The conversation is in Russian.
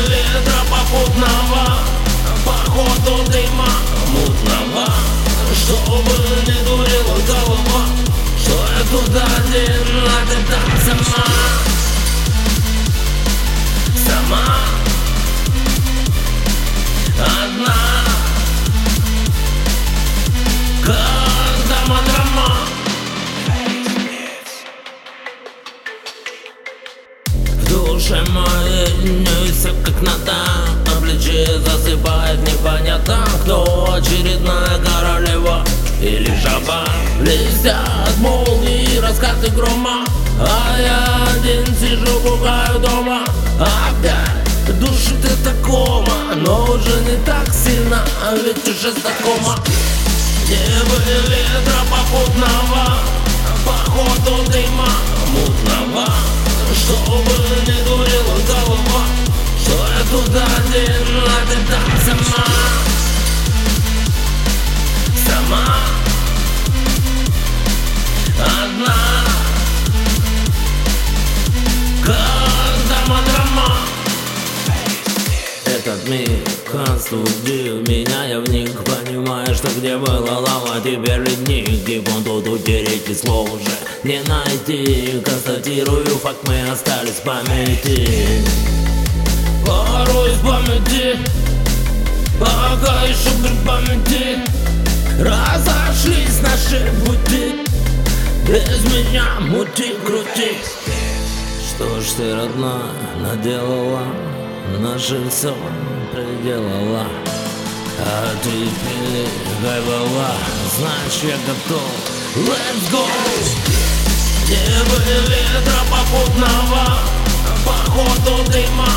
ветра попутного Походу дыма мутного. Чтобы не дурила голова Что я тут один, а ты сама. Сама. Одна. Как Душе моей не все как надо. На засыпает непонятно Кто очередная королева или жаба. Блестят молнии, раскаты грома А я один сижу, пугаю дома. Опять душит эта кома Но уже не так сильно, а ведь уже знакома. Небо ветра попутного Походу дыма мир остудил меня, я них понимаю, что где была лава, теперь ледник И вон тут утереть и слов уже не найти. Констатирую факт, мы остались в памяти. Воруюсь в памяти, пока еще при памяти. Разошлись наши пути, без меня мути, крути Что ж ты, родная, наделала Наше все пределала А ты перегайвала Значит я готов. Let's go! Небо ветра попутного Походу дыма